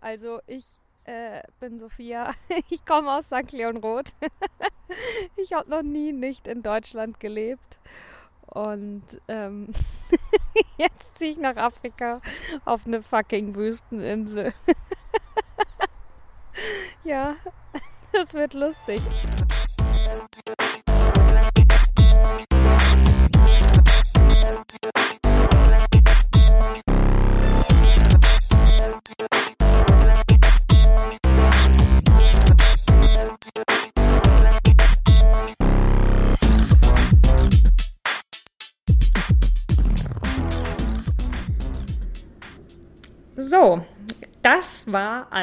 Also ich äh, bin Sophia. Ich komme aus St. Leon Roth. Ich habe noch nie nicht in Deutschland gelebt. Und ähm, jetzt ziehe ich nach Afrika auf eine fucking Wüsteninsel. ja, das wird lustig.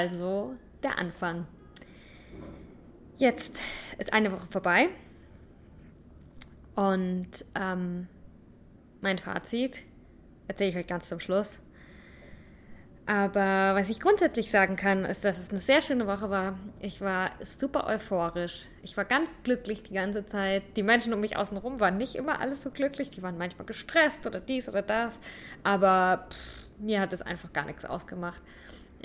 Also der Anfang. Jetzt ist eine Woche vorbei und ähm, mein Fazit erzähle ich euch ganz zum Schluss. Aber was ich grundsätzlich sagen kann, ist, dass es eine sehr schöne Woche war. Ich war super euphorisch. Ich war ganz glücklich die ganze Zeit. Die Menschen um mich außenrum waren nicht immer alles so glücklich. Die waren manchmal gestresst oder dies oder das. Aber pff, mir hat es einfach gar nichts ausgemacht.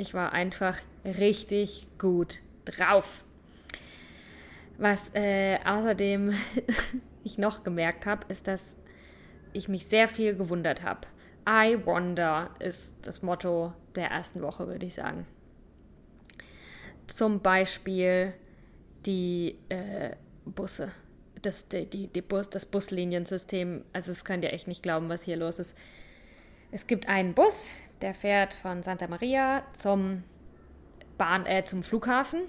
Ich war einfach richtig gut drauf. Was äh, außerdem ich noch gemerkt habe, ist, dass ich mich sehr viel gewundert habe. I wonder ist das Motto der ersten Woche, würde ich sagen. Zum Beispiel die äh, Busse, das, die, die, die Bus, das Busliniensystem. Also, es könnt ihr echt nicht glauben, was hier los ist. Es gibt einen Bus, der fährt von Santa Maria zum, Bahn, äh, zum Flughafen.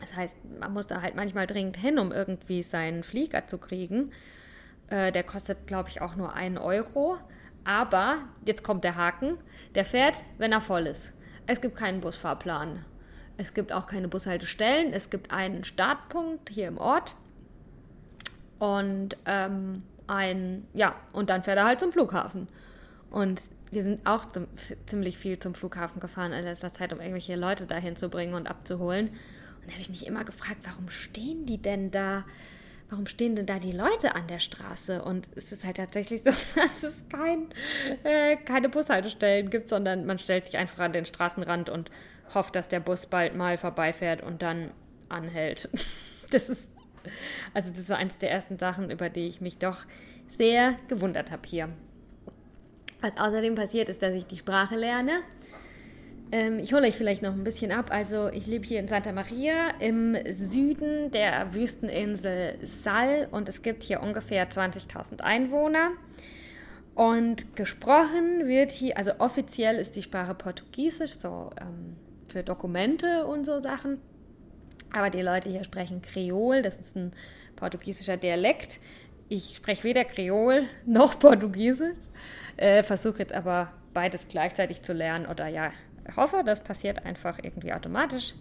Das heißt, man muss da halt manchmal dringend hin, um irgendwie seinen Flieger zu kriegen. Äh, der kostet, glaube ich, auch nur einen Euro. Aber, jetzt kommt der Haken, der fährt, wenn er voll ist. Es gibt keinen Busfahrplan. Es gibt auch keine Bushaltestellen. Es gibt einen Startpunkt hier im Ort. Und ähm, ein, ja, und dann fährt er halt zum Flughafen. Und wir sind auch ziemlich viel zum Flughafen gefahren in letzter Zeit, um irgendwelche Leute dahin zu bringen und abzuholen. Und da habe ich mich immer gefragt, warum stehen die denn da? Warum stehen denn da die Leute an der Straße? Und es ist halt tatsächlich so, dass es kein, äh, keine Bushaltestellen gibt, sondern man stellt sich einfach an den Straßenrand und hofft, dass der Bus bald mal vorbeifährt und dann anhält. Das ist, also das ist so eins der ersten Sachen, über die ich mich doch sehr gewundert habe hier. Was außerdem passiert ist, dass ich die Sprache lerne. Ähm, ich hole euch vielleicht noch ein bisschen ab. Also ich lebe hier in Santa Maria im Süden der Wüsteninsel Sal und es gibt hier ungefähr 20.000 Einwohner. Und gesprochen wird hier, also offiziell ist die Sprache Portugiesisch, so ähm, für Dokumente und so Sachen. Aber die Leute hier sprechen Kreol, das ist ein portugiesischer Dialekt. Ich spreche weder Kreol noch Portugiesisch. Äh, Versuche jetzt aber beides gleichzeitig zu lernen oder ja, hoffe, das passiert einfach irgendwie automatisch.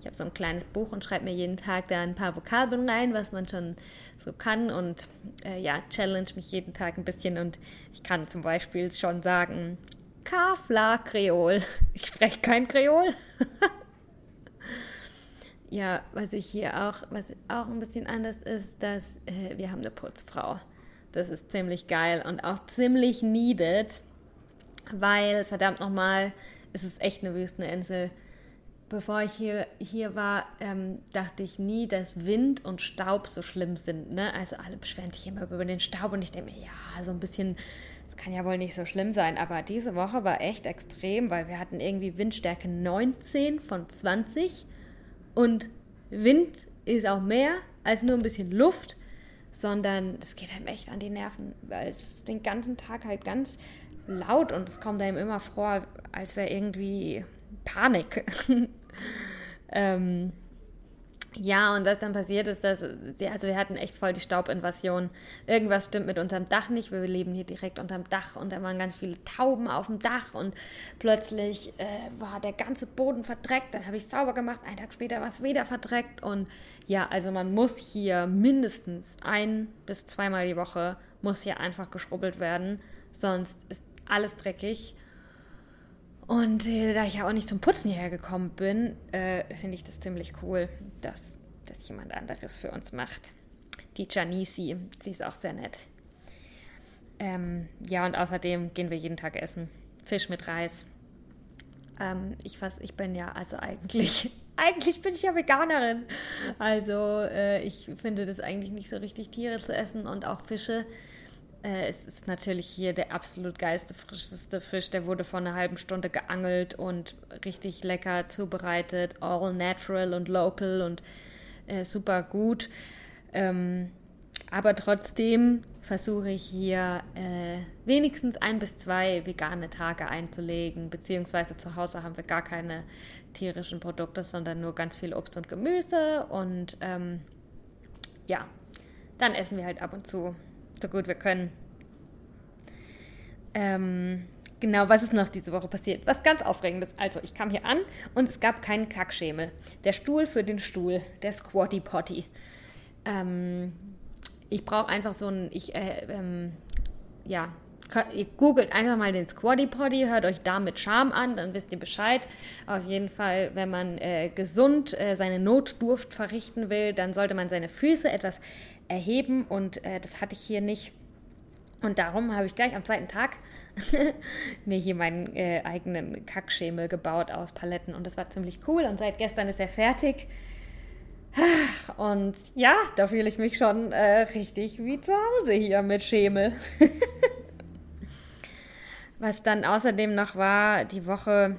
Ich habe so ein kleines Buch und schreibe mir jeden Tag da ein paar Vokabeln rein, was man schon so kann und äh, ja, challenge mich jeden Tag ein bisschen und ich kann zum Beispiel schon sagen, Kafla Kreol. Ich spreche kein Kreol. ja, was ich hier auch, was auch ein bisschen anders ist, dass äh, wir haben eine Putzfrau. Das ist ziemlich geil und auch ziemlich needed, weil, verdammt nochmal, es ist echt eine Wüsteninsel. Bevor ich hier, hier war, ähm, dachte ich nie, dass Wind und Staub so schlimm sind. Ne? Also alle beschweren sich immer über den Staub und ich denke mir, ja, so ein bisschen, das kann ja wohl nicht so schlimm sein. Aber diese Woche war echt extrem, weil wir hatten irgendwie Windstärke 19 von 20 und Wind ist auch mehr als nur ein bisschen Luft sondern das geht einem echt an die Nerven, weil es den ganzen Tag halt ganz laut und es kommt einem immer vor, als wäre irgendwie Panik. ähm, ja, und was dann passiert ist, dass also wir hatten echt voll die Staubinvasion. Irgendwas stimmt mit unserem Dach nicht. Wir leben hier direkt unterm Dach und da waren ganz viele Tauben auf dem Dach und plötzlich äh, war der ganze Boden verdreckt. Dann habe ich sauber gemacht. Einen Tag später war es wieder verdreckt. Und ja, also man muss hier mindestens ein bis zweimal die Woche muss hier einfach geschrubbelt werden. Sonst ist alles dreckig. Und äh, da ich ja auch nicht zum Putzen hierher gekommen bin, äh, finde ich das ziemlich cool, dass das jemand anderes für uns macht. Die Janisi, sie ist auch sehr nett. Ähm, ja, und außerdem gehen wir jeden Tag essen. Fisch mit Reis. Ähm, ich, fast, ich bin ja also eigentlich, eigentlich bin ich ja Veganerin. Also äh, ich finde das eigentlich nicht so richtig, Tiere zu essen und auch Fische. Äh, es ist natürlich hier der absolut geilste, frischeste Fisch. Der wurde vor einer halben Stunde geangelt und richtig lecker zubereitet. All natural und local und äh, super gut. Ähm, aber trotzdem versuche ich hier äh, wenigstens ein bis zwei vegane Tage einzulegen, beziehungsweise zu Hause haben wir gar keine tierischen Produkte, sondern nur ganz viel Obst und Gemüse und ähm, ja, dann essen wir halt ab und zu so gut wir können. Ähm, genau, was ist noch diese Woche passiert? Was ganz Aufregendes. Also, ich kam hier an und es gab keinen Kackschemel. Der Stuhl für den Stuhl, der Squatty Potty. Ähm, ich brauche einfach so ein, ich, äh, ähm, ja, ihr googelt einfach mal den Squatty Potty, hört euch da mit Charme an, dann wisst ihr Bescheid. Auf jeden Fall, wenn man äh, gesund äh, seine Notdurft verrichten will, dann sollte man seine Füße etwas erheben und äh, das hatte ich hier nicht. Und darum habe ich gleich am zweiten Tag mir hier meinen äh, eigenen Kackschemel gebaut aus Paletten und das war ziemlich cool und seit gestern ist er fertig. Und ja, da fühle ich mich schon äh, richtig wie zu Hause hier mit Schemel. Was dann außerdem noch war, die Woche,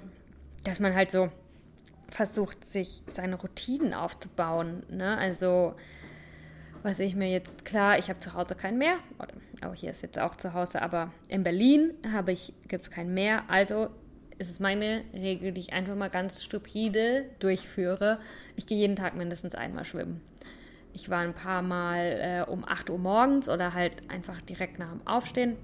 dass man halt so versucht, sich seine Routinen aufzubauen. Ne? Also, was ich mir jetzt, klar, ich habe zu Hause kein Meer, oder, oh, hier ist jetzt auch zu Hause, aber in Berlin ich, gibt es kein Meer, also ist es meine Regel, die ich einfach mal ganz stupide durchführe. Ich gehe jeden Tag mindestens einmal schwimmen. Ich war ein paar Mal äh, um 8 Uhr morgens oder halt einfach direkt nach dem Aufstehen.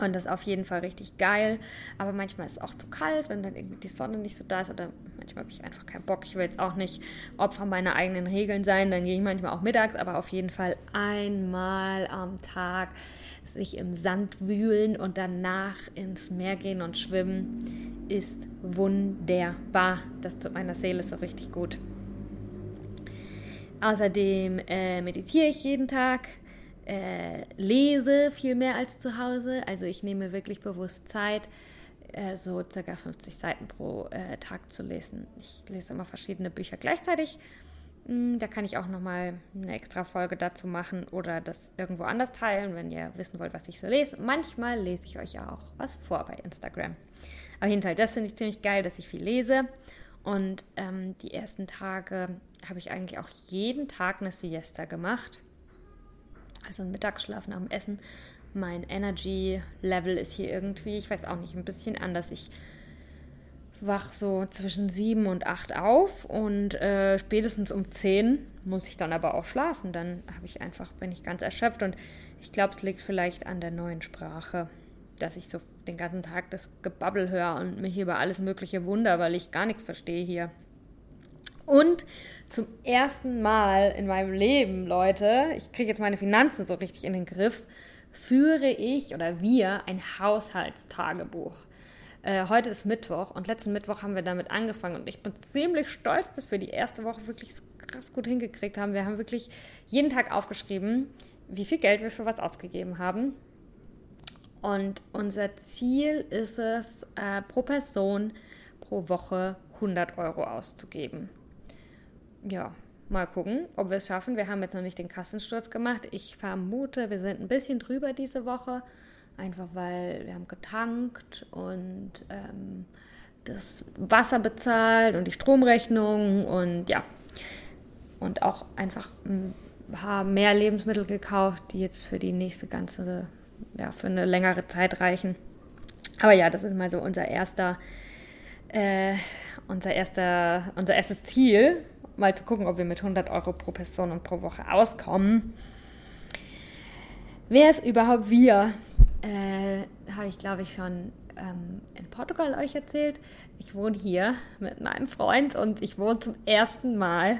Und das ist auf jeden Fall richtig geil. Aber manchmal ist es auch zu kalt, wenn dann irgendwie die Sonne nicht so da ist. Oder manchmal habe ich einfach keinen Bock. Ich will jetzt auch nicht Opfer meiner eigenen Regeln sein. Dann gehe ich manchmal auch mittags. Aber auf jeden Fall einmal am Tag sich im Sand wühlen und danach ins Meer gehen und schwimmen ist wunderbar. Das tut meiner Seele so richtig gut. Außerdem äh, meditiere ich jeden Tag, äh, lese viel mehr als zu Hause. Also ich nehme wirklich bewusst Zeit, äh, so circa 50 Seiten pro äh, Tag zu lesen. Ich lese immer verschiedene Bücher gleichzeitig hm, da kann ich auch nochmal eine extra Folge dazu machen oder das irgendwo anders teilen, wenn ihr wissen wollt, was ich so lese. Manchmal lese ich euch ja auch was vor bei Instagram. Auf jeden Fall, das finde ich ziemlich geil, dass ich viel lese. Und ähm, die ersten Tage habe ich eigentlich auch jeden Tag eine Siesta gemacht. Also ein Mittagsschlaf nach dem Essen. Mein Energy-Level ist hier irgendwie, ich weiß auch nicht, ein bisschen anders. Ich wach so zwischen sieben und acht auf und äh, spätestens um zehn muss ich dann aber auch schlafen. Dann habe ich einfach, bin ich ganz erschöpft und ich glaube, es liegt vielleicht an der neuen Sprache, dass ich so den ganzen Tag das Gebabbel höre und mich über alles Mögliche wunder, weil ich gar nichts verstehe hier. Und zum ersten Mal in meinem Leben, Leute, ich kriege jetzt meine Finanzen so richtig in den Griff, führe ich oder wir ein Haushaltstagebuch. Äh, heute ist Mittwoch und letzten Mittwoch haben wir damit angefangen und ich bin ziemlich stolz, dass wir die erste Woche wirklich so krass gut hingekriegt haben. Wir haben wirklich jeden Tag aufgeschrieben, wie viel Geld wir für was ausgegeben haben. Und unser Ziel ist es, äh, pro Person pro Woche 100 Euro auszugeben. Ja, mal gucken, ob wir es schaffen. Wir haben jetzt noch nicht den Kassensturz gemacht. Ich vermute, wir sind ein bisschen drüber diese Woche. Einfach weil wir haben getankt und ähm, das Wasser bezahlt und die Stromrechnung und ja. Und auch einfach ein paar mehr Lebensmittel gekauft, die jetzt für die nächste ganze, ja, für eine längere Zeit reichen. Aber ja, das ist mal so unser erster, äh, unser erster, unser erstes Ziel, mal zu gucken, ob wir mit 100 Euro pro Person und pro Woche auskommen. Wer ist überhaupt wir? äh, habe ich, glaube ich, schon ähm, in Portugal euch erzählt. Ich wohne hier mit meinem Freund und ich wohne zum ersten Mal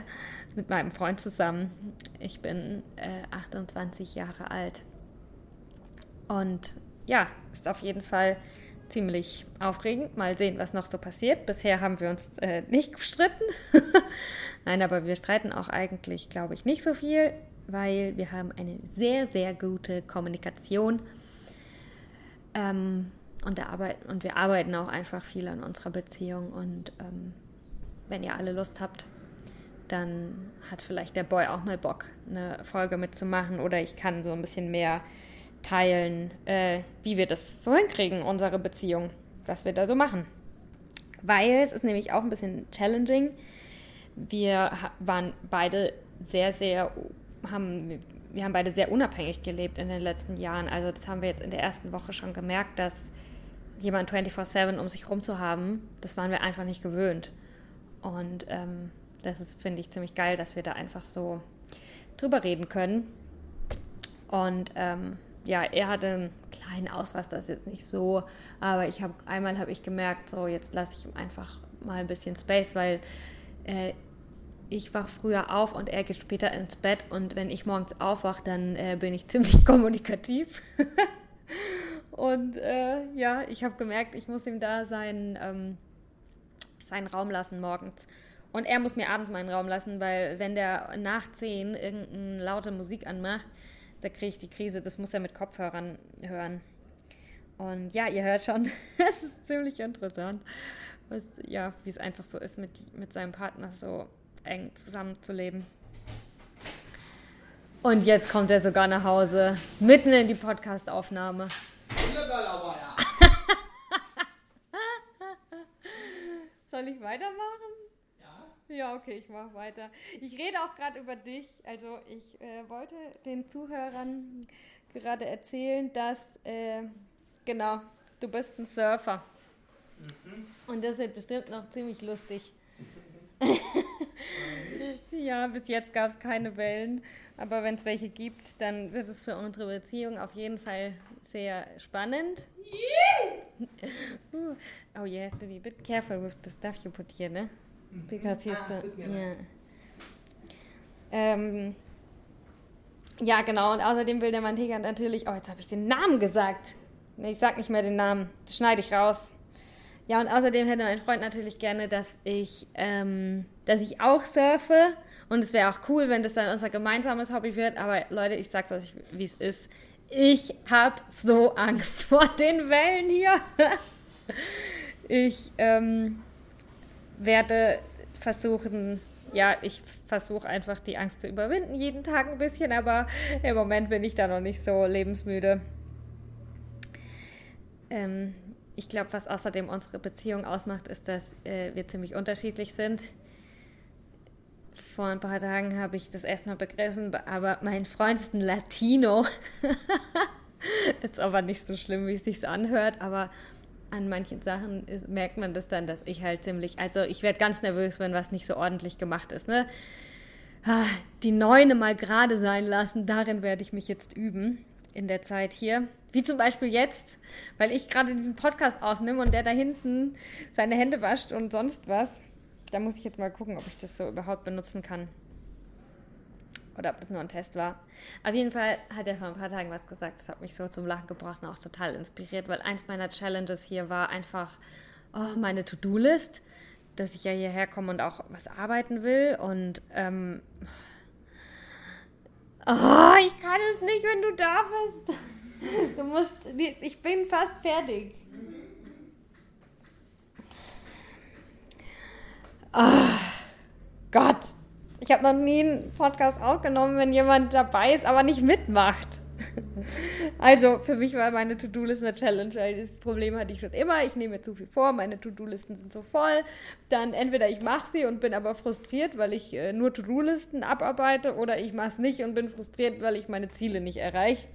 mit meinem Freund zusammen. Ich bin äh, 28 Jahre alt. Und ja, ist auf jeden Fall ziemlich aufregend. Mal sehen, was noch so passiert. Bisher haben wir uns äh, nicht gestritten. Nein, aber wir streiten auch eigentlich, glaube ich, nicht so viel, weil wir haben eine sehr, sehr gute Kommunikation ähm, und, der Arbeit, und wir arbeiten auch einfach viel an unserer Beziehung. Und ähm, wenn ihr alle Lust habt, dann hat vielleicht der Boy auch mal Bock, eine Folge mitzumachen. Oder ich kann so ein bisschen mehr teilen, äh, wie wir das so hinkriegen, unsere Beziehung, was wir da so machen. Weil es ist nämlich auch ein bisschen challenging. Wir waren beide sehr, sehr, haben, wir haben beide sehr unabhängig gelebt in den letzten Jahren. Also das haben wir jetzt in der ersten Woche schon gemerkt, dass jemand 24-7 um sich herum zu haben, das waren wir einfach nicht gewöhnt. Und ähm, das ist, finde ich, ziemlich geil, dass wir da einfach so drüber reden können. Und ähm, ja, er hatte einen kleinen Ausraster, das ist jetzt nicht so, aber ich habe einmal habe ich gemerkt, so jetzt lasse ich ihm einfach mal ein bisschen Space, weil äh, ich wach früher auf und er geht später ins Bett und wenn ich morgens aufwache, dann äh, bin ich ziemlich kommunikativ. und äh, ja, ich habe gemerkt, ich muss ihm da seinen, ähm, seinen Raum lassen morgens. Und er muss mir abends meinen Raum lassen, weil wenn der nach 10 irgendeine laute Musik anmacht, da kriege ich die Krise. Das muss er mit Kopfhörern hören. Und ja, ihr hört schon, es ist ziemlich interessant, was, ja, wie es einfach so ist, mit, mit seinem Partner so eng zusammenzuleben. Und jetzt kommt er sogar nach Hause, mitten in die Podcastaufnahme. Soll ich weitermachen? Ja, okay, ich mache weiter. Ich rede auch gerade über dich. Also ich äh, wollte den Zuhörern gerade erzählen, dass, äh, genau, du bist ein Surfer. Mhm. Und das wird bestimmt noch ziemlich lustig. ja, bis jetzt gab es keine Wellen, aber wenn es welche gibt, dann wird es für unsere Beziehung auf jeden Fall sehr spannend. oh, you have to be a bit careful with the stuff you put here, ne? Because he's ah, the, yeah. Ähm, ja, genau. Und außerdem will der Manteca natürlich. Oh, jetzt habe ich den Namen gesagt. Nee, ich sag nicht mehr den Namen. Das schneide ich raus. Ja, und außerdem hätte mein Freund natürlich gerne, dass ich, ähm, dass ich auch surfe. Und es wäre auch cool, wenn das dann unser gemeinsames Hobby wird. Aber Leute, ich sag's euch, wie es ist. Ich habe so Angst vor den Wellen hier. ich, ähm, werde versuchen, ja, ich versuche einfach die Angst zu überwinden, jeden Tag ein bisschen, aber im Moment bin ich da noch nicht so lebensmüde. Ähm, ich glaube, was außerdem unsere Beziehung ausmacht, ist, dass äh, wir ziemlich unterschiedlich sind. Vor ein paar Tagen habe ich das erstmal begriffen, aber mein Freund ist ein Latino. ist aber nicht so schlimm, wie es sich anhört, aber an manchen Sachen ist, merkt man das dann, dass ich halt ziemlich, also ich werde ganz nervös, wenn was nicht so ordentlich gemacht ist. Ne? Ah, die Neune mal gerade sein lassen, darin werde ich mich jetzt üben in der Zeit hier. Wie zum Beispiel jetzt, weil ich gerade diesen Podcast aufnehme und der da hinten seine Hände wascht und sonst was. Da muss ich jetzt mal gucken, ob ich das so überhaupt benutzen kann oder ob das nur ein Test war. Auf jeden Fall hat er vor ein paar Tagen was gesagt, das hat mich so zum Lachen gebracht und auch total inspiriert, weil eins meiner Challenges hier war einfach oh, meine To-Do-List, dass ich ja hierher komme und auch was arbeiten will und ähm, oh, ich kann es nicht, wenn du da bist. Du musst, ich bin fast fertig. Oh, Gott. Ich habe noch nie einen Podcast aufgenommen, wenn jemand dabei ist, aber nicht mitmacht. Also für mich war meine To-Do-List eine Challenge. Das Problem hatte ich schon immer. Ich nehme mir zu viel vor, meine To-Do-Listen sind so voll. Dann entweder ich mache sie und bin aber frustriert, weil ich äh, nur To-Do-Listen abarbeite, oder ich mache es nicht und bin frustriert, weil ich meine Ziele nicht erreiche.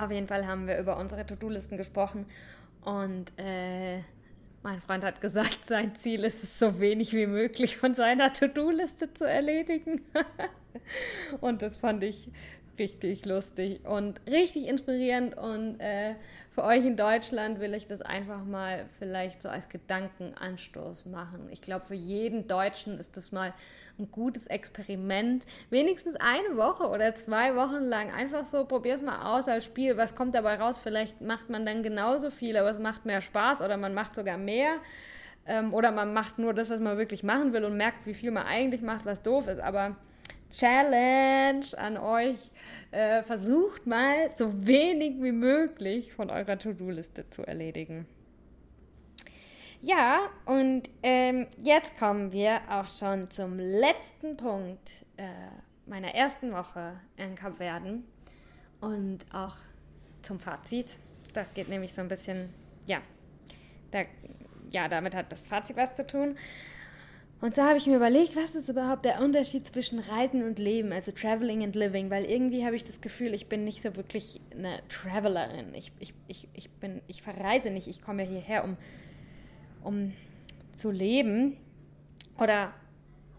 Auf jeden Fall haben wir über unsere To-Do-Listen gesprochen und äh, mein Freund hat gesagt, sein Ziel ist es, so wenig wie möglich von seiner To-Do-Liste zu erledigen. und das fand ich richtig lustig und richtig inspirierend. Und äh, für euch in Deutschland will ich das einfach mal vielleicht so als Gedankenanstoß machen. Ich glaube, für jeden Deutschen ist das mal ein gutes Experiment. Wenigstens eine Woche oder zwei Wochen lang einfach so, probier es mal aus als Spiel. Was kommt dabei raus? Vielleicht macht man dann genauso viel, aber es macht mehr Spaß oder man macht sogar mehr. Ähm, oder man macht nur das, was man wirklich machen will und merkt, wie viel man eigentlich macht, was doof ist. Aber Challenge an euch. Äh, versucht mal so wenig wie möglich von eurer To-Do-Liste zu erledigen. Ja, und ähm, jetzt kommen wir auch schon zum letzten Punkt äh, meiner ersten Woche in Kapverden und auch zum Fazit. Das geht nämlich so ein bisschen, ja, da, ja, damit hat das Fazit was zu tun. Und so habe ich mir überlegt, was ist überhaupt der Unterschied zwischen Reisen und Leben, also Traveling and Living, weil irgendwie habe ich das Gefühl, ich bin nicht so wirklich eine Travelerin. Ich, ich, ich, ich, bin, ich verreise nicht, ich komme hierher, um, um zu leben. Oder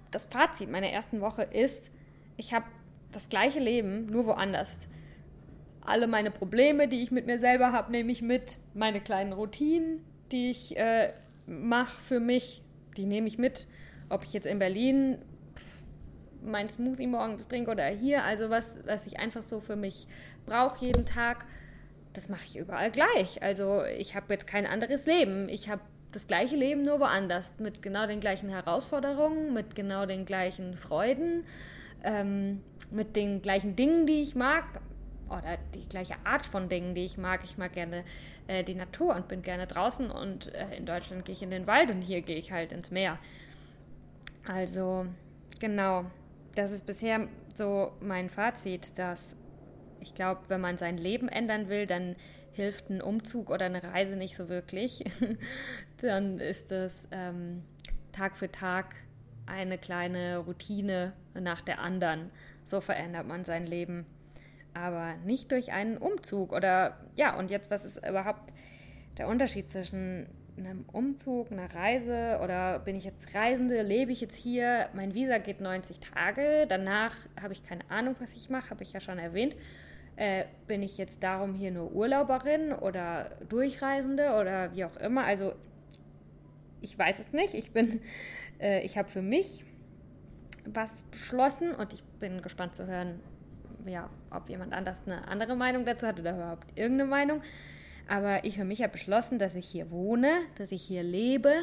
das Fazit meiner ersten Woche ist, ich habe das gleiche Leben, nur woanders. Alle meine Probleme, die ich mit mir selber habe, nehme ich mit. Meine kleinen Routinen, die ich äh, mache für mich, die nehme ich mit ob ich jetzt in Berlin mein Smoothie morgens trinke oder hier, also was, was ich einfach so für mich brauche jeden Tag, das mache ich überall gleich. Also ich habe jetzt kein anderes Leben. Ich habe das gleiche Leben nur woanders, mit genau den gleichen Herausforderungen, mit genau den gleichen Freuden, ähm, mit den gleichen Dingen, die ich mag, oder die gleiche Art von Dingen, die ich mag. Ich mag gerne äh, die Natur und bin gerne draußen und äh, in Deutschland gehe ich in den Wald und hier gehe ich halt ins Meer. Also, genau, das ist bisher so mein Fazit, dass ich glaube, wenn man sein Leben ändern will, dann hilft ein Umzug oder eine Reise nicht so wirklich. dann ist es ähm, Tag für Tag eine kleine Routine nach der anderen. So verändert man sein Leben. Aber nicht durch einen Umzug. Oder ja, und jetzt, was ist überhaupt der Unterschied zwischen einem Umzug, einer Reise oder bin ich jetzt Reisende, lebe ich jetzt hier, mein Visa geht 90 Tage, danach habe ich keine Ahnung, was ich mache, habe ich ja schon erwähnt. Äh, bin ich jetzt darum hier nur Urlauberin oder Durchreisende oder wie auch immer? Also ich weiß es nicht. Ich bin, äh, ich habe für mich was beschlossen und ich bin gespannt zu hören, ja, ob jemand anders eine andere Meinung dazu hat oder überhaupt irgendeine Meinung. Aber ich für mich habe beschlossen, dass ich hier wohne, dass ich hier lebe.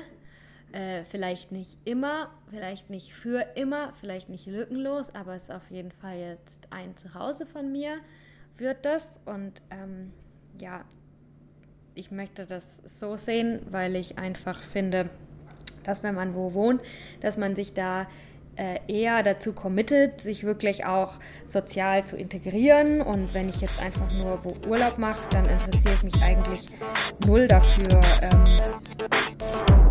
Äh, vielleicht nicht immer, vielleicht nicht für immer, vielleicht nicht lückenlos, aber es ist auf jeden Fall jetzt ein Zuhause von mir, wird das. Und ähm, ja, ich möchte das so sehen, weil ich einfach finde, dass wenn man wo wohnt, dass man sich da eher dazu committet, sich wirklich auch sozial zu integrieren. Und wenn ich jetzt einfach nur wo Urlaub mache, dann interessiere ich mich eigentlich null dafür. Ähm